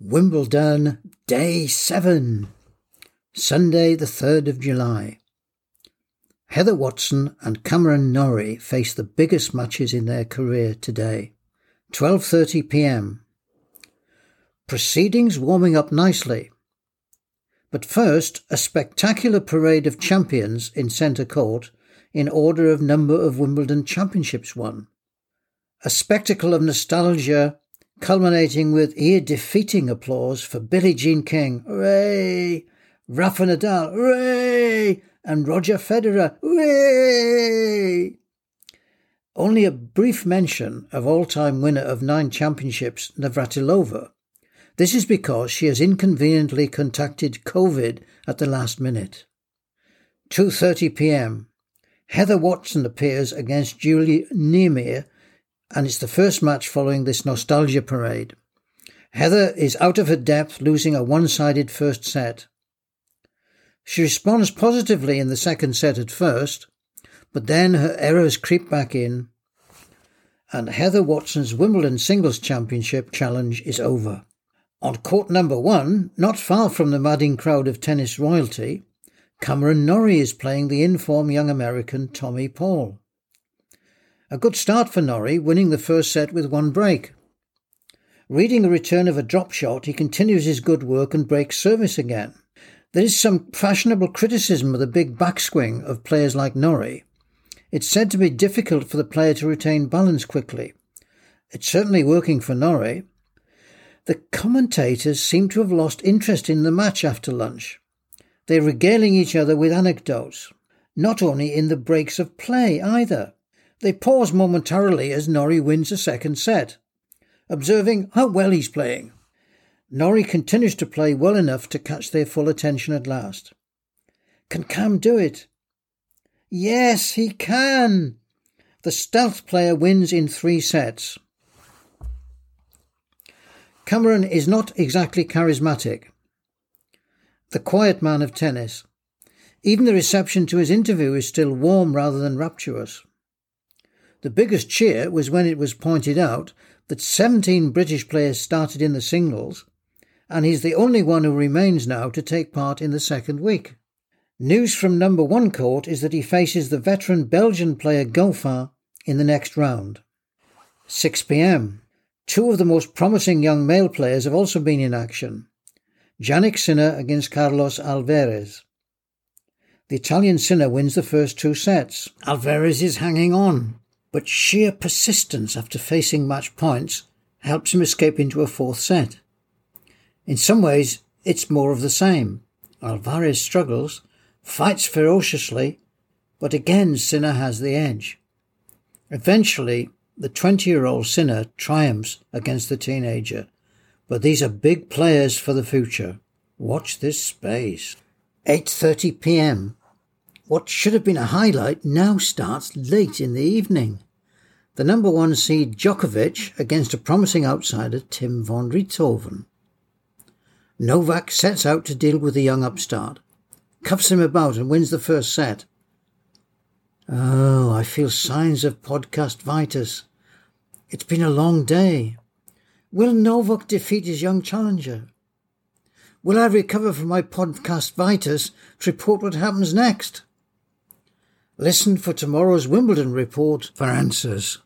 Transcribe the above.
Wimbledon, Day 7, Sunday, the 3rd of July. Heather Watson and Cameron Norrie face the biggest matches in their career today. 12:30 p.m. Proceedings warming up nicely. But first, a spectacular parade of champions in centre court in order of number of Wimbledon championships won. A spectacle of nostalgia culminating with ear-defeating applause for Billie Jean King, hooray! Rafa Nadal, hooray! And Roger Federer, hooray! Only a brief mention of all-time winner of nine championships, Navratilova. This is because she has inconveniently contacted COVID at the last minute. 2.30 p.m. Heather Watson appears against Julie Niemeier and it's the first match following this nostalgia parade. Heather is out of her depth, losing a one sided first set. She responds positively in the second set at first, but then her errors creep back in, and Heather Watson's Wimbledon Singles Championship challenge is over. On court number one, not far from the madding crowd of tennis royalty, Cameron Norrie is playing the in-form young American Tommy Paul. A good start for Norrie, winning the first set with one break. Reading a return of a drop shot, he continues his good work and breaks service again. There is some fashionable criticism of the big backswing of players like Norrie. It's said to be difficult for the player to retain balance quickly. It's certainly working for Norrie. The commentators seem to have lost interest in the match after lunch. They're regaling each other with anecdotes, not only in the breaks of play either. They pause momentarily as Norrie wins a second set, observing how well he's playing. Norrie continues to play well enough to catch their full attention at last. Can Cam do it? Yes, he can! The stealth player wins in three sets. Cameron is not exactly charismatic. The quiet man of tennis. Even the reception to his interview is still warm rather than rapturous. The biggest cheer was when it was pointed out that 17 British players started in the singles, and he's the only one who remains now to take part in the second week. News from number one court is that he faces the veteran Belgian player Goffin in the next round. 6 pm. Two of the most promising young male players have also been in action. Jannik Sinner against Carlos Alcaraz. The Italian Sinner wins the first two sets. Alcaraz is hanging on, but sheer persistence after facing match points helps him escape into a fourth set. In some ways, it's more of the same. Alcaraz struggles, fights ferociously, but again Sinner has the edge. Eventually, the 20 year old Sinner triumphs against the teenager, but these are big players for the future. Watch this space. 8:30 p.m. What should have been a highlight now starts late in the evening. The number one seed Djokovic against a promising outsider Tim van Rijthoven. Novak sets out to deal with the young upstart, cuffs him about and wins the first set. Oh, I feel signs of podcastvitis. It's been a long day. Will Novak defeat his young challenger? Will I recover from my podcastvitis to report what happens next? Listen for tomorrow's Wimbledon report for answers.